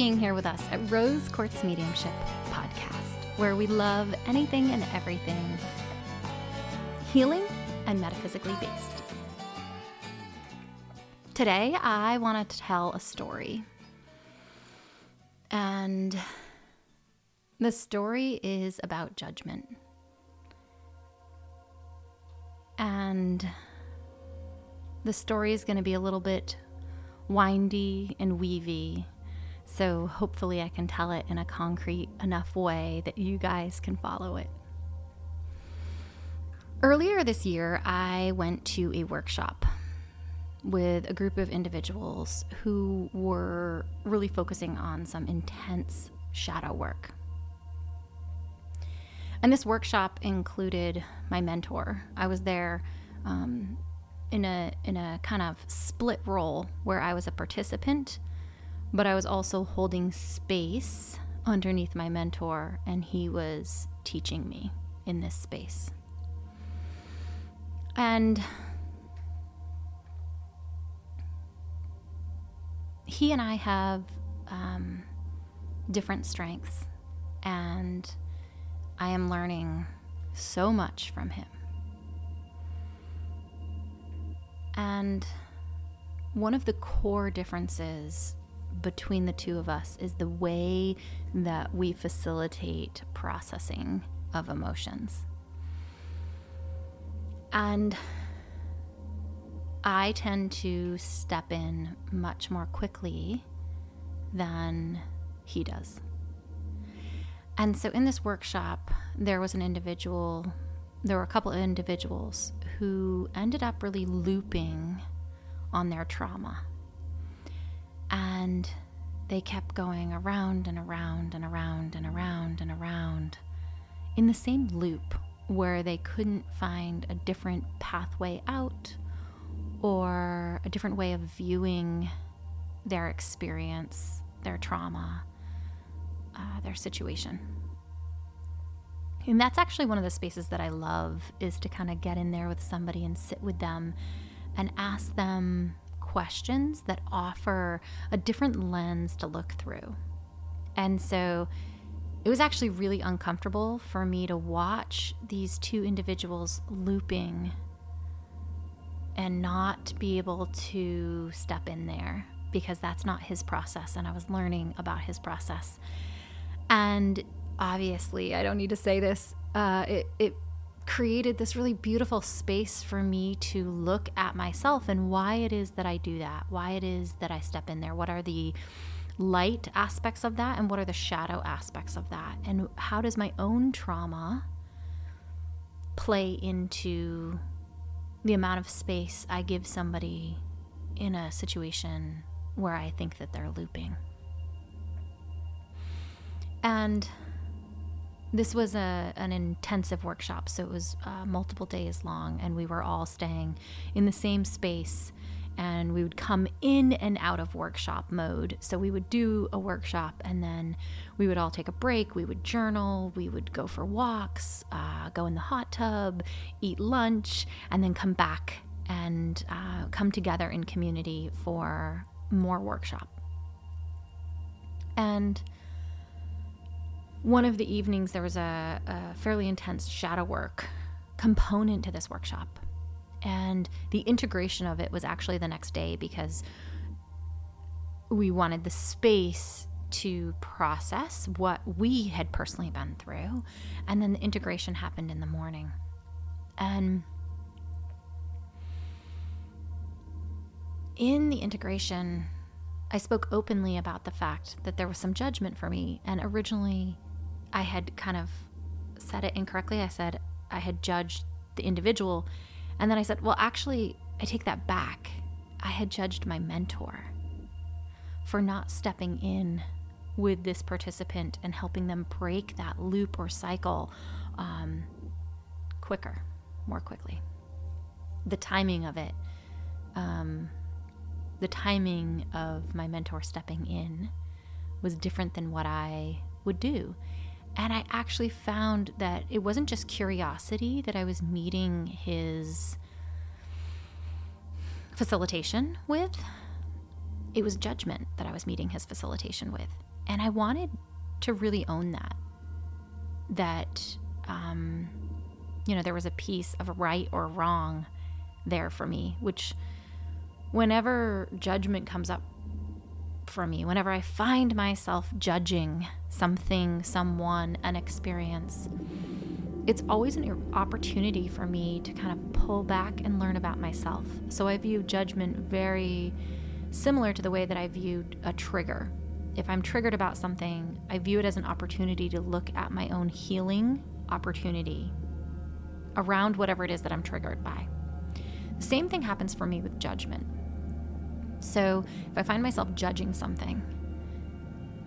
being here with us at Rose Quartz Mediumship Podcast, where we love anything and everything healing and metaphysically based. Today, I want to tell a story. And the story is about judgment. And the story is going to be a little bit windy and weavy. So hopefully, I can tell it in a concrete enough way that you guys can follow it. Earlier this year, I went to a workshop with a group of individuals who were really focusing on some intense shadow work. And this workshop included my mentor. I was there um, in a in a kind of split role where I was a participant, but I was also holding space underneath my mentor, and he was teaching me in this space. And he and I have um, different strengths, and I am learning so much from him. And one of the core differences between the two of us is the way that we facilitate processing of emotions. And I tend to step in much more quickly than he does. And so in this workshop, there was an individual there were a couple of individuals who ended up really looping on their trauma. And they kept going around and around and around and around and around in the same loop where they couldn't find a different pathway out or a different way of viewing their experience, their trauma, uh, their situation. And that's actually one of the spaces that I love is to kind of get in there with somebody and sit with them and ask them questions that offer a different lens to look through. And so it was actually really uncomfortable for me to watch these two individuals looping and not be able to step in there because that's not his process. And I was learning about his process. And obviously, I don't need to say this, uh, it, it created this really beautiful space for me to look at myself and why it is that I do that, why it is that I step in there, what are the light aspects of that, and what are the shadow aspects of that, and how does my own trauma play into the amount of space I give somebody in a situation where I think that they're looping. And this was a, an intensive workshop, so it was uh, multiple days long, and we were all staying in the same space. And we would come in and out of workshop mode. So we would do a workshop, and then we would all take a break. We would journal, we would go for walks, uh, go in the hot tub, eat lunch, and then come back and uh, come together in community for more workshop. And one of the evenings there was a, a fairly intense shadow work component to this workshop. And the integration of it was actually the next day because we wanted the space to process what we had personally been through. And then the integration happened in the morning. And in the integration i spoke openly about the fact that there was some judgment for me. And originally I had kind of said it incorrectly. I said I had judged the individual. And then I said, well, actually, I take that back. I had judged my mentor for not stepping in with this participant and helping them break that loop or cycle um, quicker, more quickly. The timing of it, um, the timing of my mentor stepping in was different than what I would do. And I actually found that it wasn't just curiosity that I was meeting his facilitation with, it was judgment that I was meeting his facilitation with. and I wanted to really own that. That, um, you know, there was a piece of right or wrong there for me, which whenever judgment comes up for me, whenever I find myself judging something, someone, an experience, it's always an opportunity for me to kind of pull back and learn about myself. So I view judgment very similar to the way that I viewed a trigger. If I'm triggered about something, I view it as an opportunity to look at my own healing opportunity around whatever it is that I'm triggered by. The same thing happens for me with judgment. So if I find myself judging something,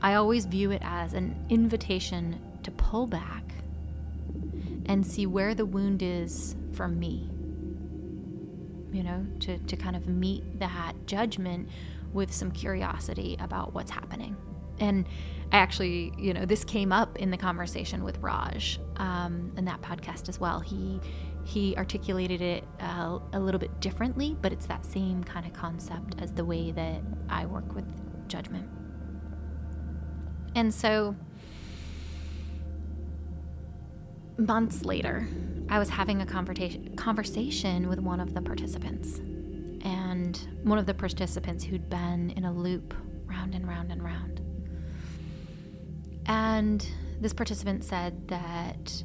I always view it as an invitation to pull back and see where the wound is for me. You know, to, to kind of meet that judgment with some curiosity about what's happening. And I actually, you know, this came up in the conversation with Raj um, in that podcast as well. He he articulated it uh, a little bit differently, but it's that same kind of concept as the way that I work with judgment. And so, months later, I was having a conversation conversation with one of the participants, and one of the participants who'd been in a loop round and round and round. And this participant said that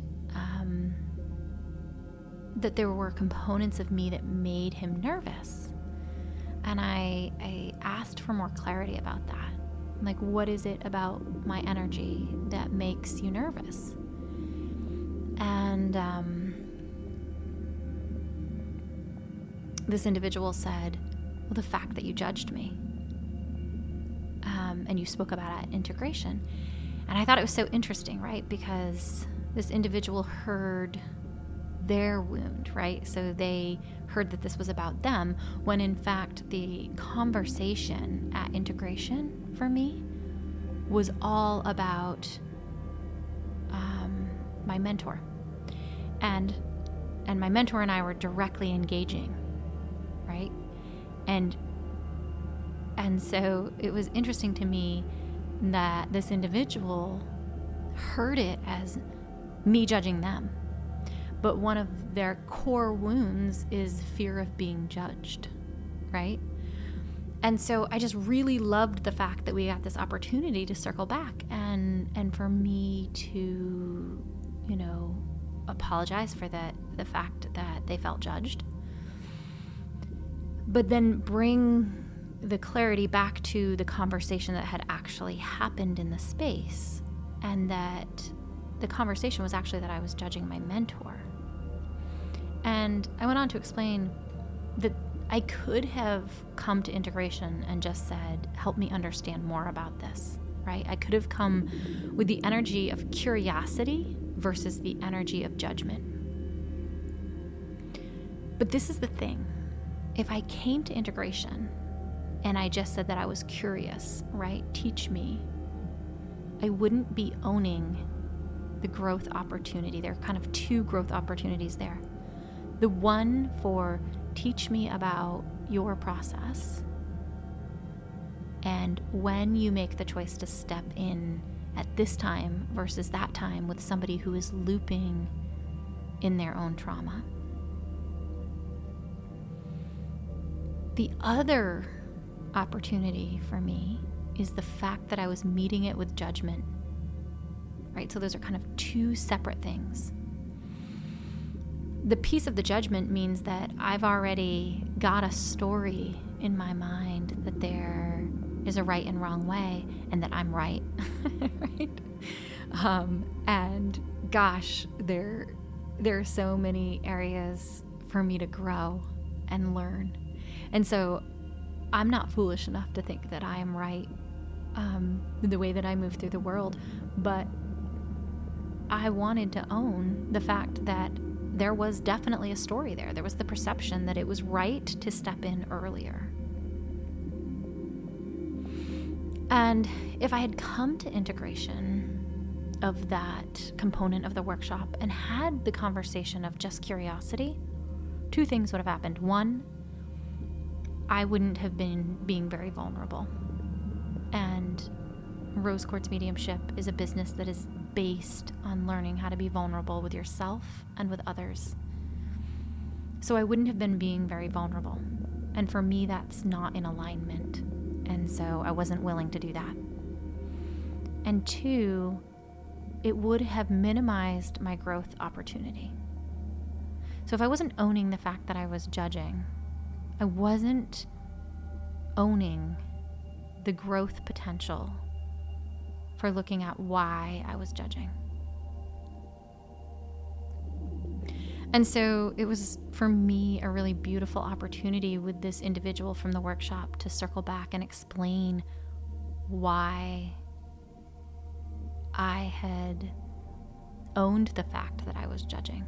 that there were components of me that made him nervous. And I, I asked for more clarity about that. Like, what is it about my energy that makes you nervous? And um, this individual said, Well, the fact that you judged me. Um, and you spoke about integration. And I thought it was so interesting, right? Because this individual heard their wound, right? So they heard that this was about them, when in fact the conversation at integration for me was all about um, my mentor. And and my mentor and I were directly engaging, right? And and so it was interesting to me that this individual heard it as me judging them but one of their core wounds is fear of being judged, right? And so I just really loved the fact that we got this opportunity to circle back and and for me to, you know, apologize for that the fact that they felt judged. But then bring the clarity back to the conversation that had actually happened in the space and that the conversation was actually that I was judging my mentor. And I went on to explain that I could have come to integration and just said, help me understand more about this, right? I could have come with the energy of curiosity versus the energy of judgment. But this is the thing if I came to integration and I just said that I was curious, right? Teach me, I wouldn't be owning the growth opportunity. There are kind of two growth opportunities there. The one for teach me about your process. And when you make the choice to step in at this time versus that time with somebody who is looping in their own trauma. The other opportunity for me is the fact that I was meeting it with judgment. Right? So those are kind of two separate things the piece of the judgment means that I've already got a story in my mind that there is a right and wrong way and that I'm right. right? Um, and gosh, there there are so many areas for me to grow and learn. And so I'm not foolish enough to think that I am right um, the way that I move through the world, but I wanted to own the fact that there was definitely a story there. There was the perception that it was right to step in earlier. And if I had come to integration of that component of the workshop and had the conversation of just curiosity, two things would have happened. One, I wouldn't have been being very vulnerable. And Rose Quartz Mediumship is a business that is based on learning how to be vulnerable with yourself and with others. So I wouldn't have been being very vulnerable. And for me, that's not in alignment. And so I wasn't willing to do that. And two, it would have minimized my growth opportunity. So if I wasn't owning the fact that I was judging, I wasn't owning the growth potential for looking at why I was judging. And so it was for me a really beautiful opportunity with this individual from the workshop to circle back and explain why I had owned the fact that I was judging.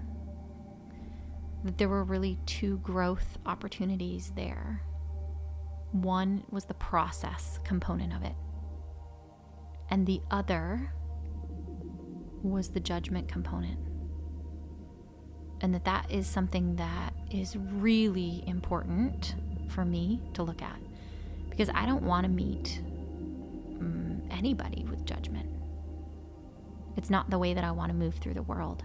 That there were really two growth opportunities there. One was the process component of it, and the other was the judgment component. And that that is something that is really important for me to look at because I don't want to meet um, anybody with judgment. It's not the way that I want to move through the world.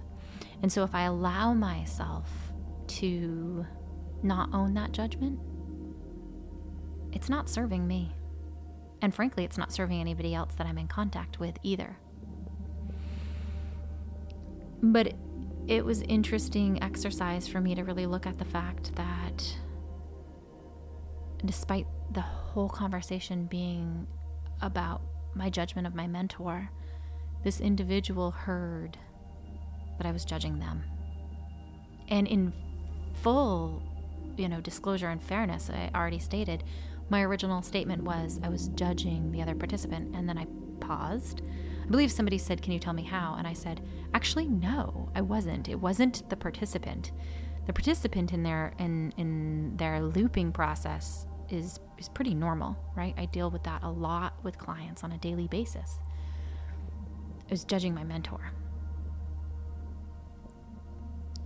And so if I allow myself to not own that judgment, it's not serving me. And frankly, it's not serving anybody else that I'm in contact with either. But it was interesting exercise for me to really look at the fact that despite the whole conversation being about my judgment of my mentor, this individual heard that I was judging them. And in full, you know, disclosure and fairness, I already stated, my original statement was I was judging the other participant, and then I paused. I believe somebody said, Can you tell me how? And I said, Actually, no, I wasn't. It wasn't the participant. The participant in their in in their looping process is is pretty normal, right? I deal with that a lot with clients on a daily basis. I was judging my mentor.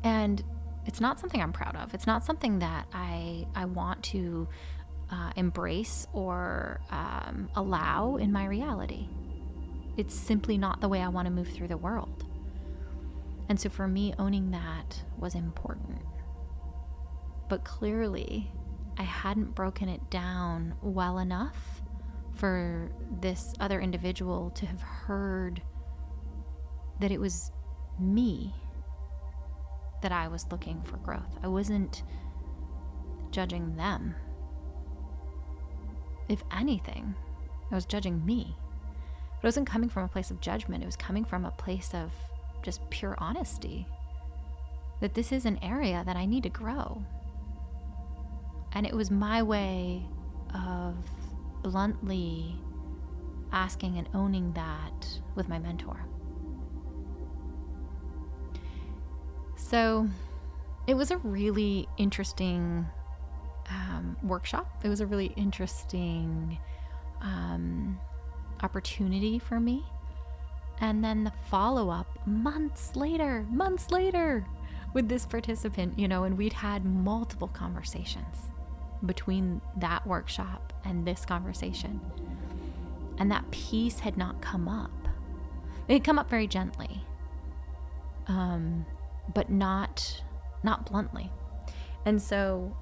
And it's not something I'm proud of. It's not something that I I want to uh, embrace or um, allow in my reality. It's simply not the way I want to move through the world. And so for me, owning that was important. But clearly, I hadn't broken it down well enough for this other individual to have heard that it was me that I was looking for growth. I wasn't judging them. If anything, I was judging me. But it wasn't coming from a place of judgment, it was coming from a place of just pure honesty. That this is an area that I need to grow. And it was my way of bluntly asking and owning that with my mentor. So it was a really interesting um, workshop. It was a really interesting um, opportunity for me. And then the follow up months later, months later, with this participant, you know, and we'd had multiple conversations between that workshop and this conversation. And that piece had not come up. It had come up very gently, um, but not not bluntly. And so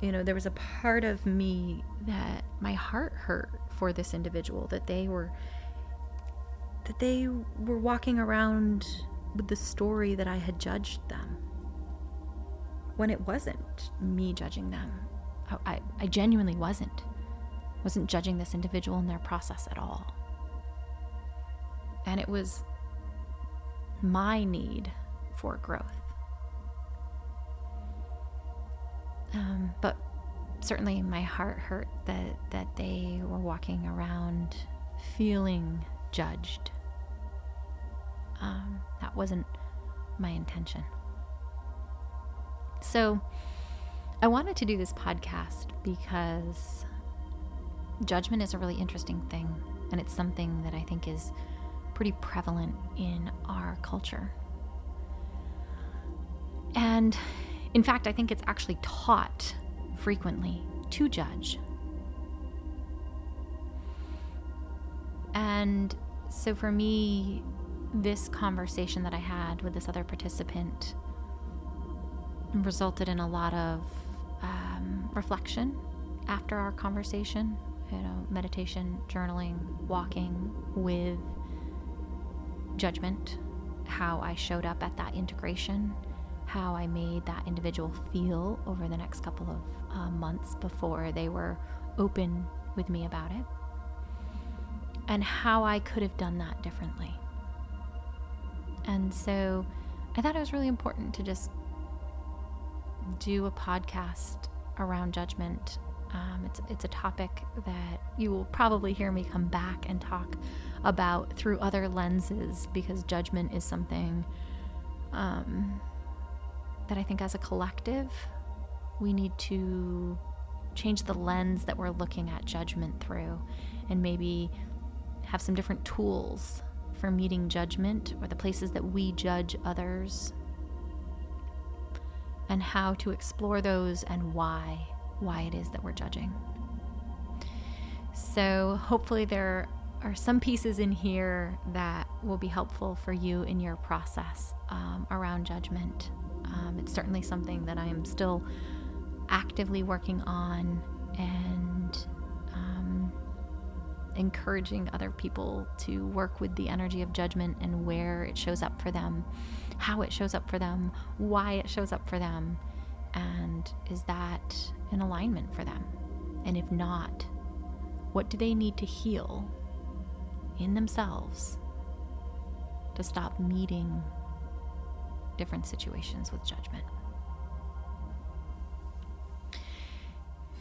you know, there was a part of me that my heart hurt for this individual that they were that they were walking around with the story that I had judged them when it wasn't me judging them. Oh, I, I genuinely wasn't. Wasn't judging this individual in their process at all. And it was my need for growth. Um, but certainly my heart hurt that, that they were walking around feeling judged. Um, that wasn't my intention. So I wanted to do this podcast because judgment is a really interesting thing, and it's something that I think is pretty prevalent in our culture. And in fact, I think it's actually taught frequently to judge. And so for me, this conversation that I had with this other participant resulted in a lot of um, reflection after our conversation. You know, meditation, journaling, walking with judgment, how I showed up at that integration, how I made that individual feel over the next couple of uh, months before they were open with me about it, and how I could have done that differently. And so I thought it was really important to just do a podcast around judgment. Um, it's, it's a topic that you will probably hear me come back and talk about through other lenses because judgment is something um, that I think as a collective we need to change the lens that we're looking at judgment through and maybe have some different tools for meeting judgment or the places that we judge others and how to explore those and why why it is that we're judging. So, hopefully there are some pieces in here that will be helpful for you in your process um, around judgment. Um, it's certainly something that I am still actively working on and um, encouraging other people to work with the energy of judgment and where it shows up for them, how it shows up for them, why it shows up for them, and is that an alignment for them? And if not, what do they need to heal in themselves to stop meeting different situations with judgment?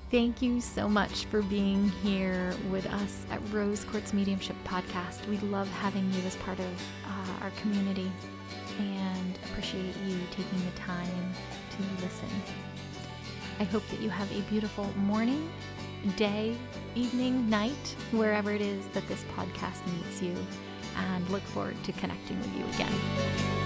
Thank you so much for being here with us at Rose Quartz Mediumship Podcast. We love having you as part of uh, our community and appreciate you taking the time to listen. I hope that you have a beautiful morning, day, evening, night, wherever it is that this podcast meets you, and look forward to connecting with you again.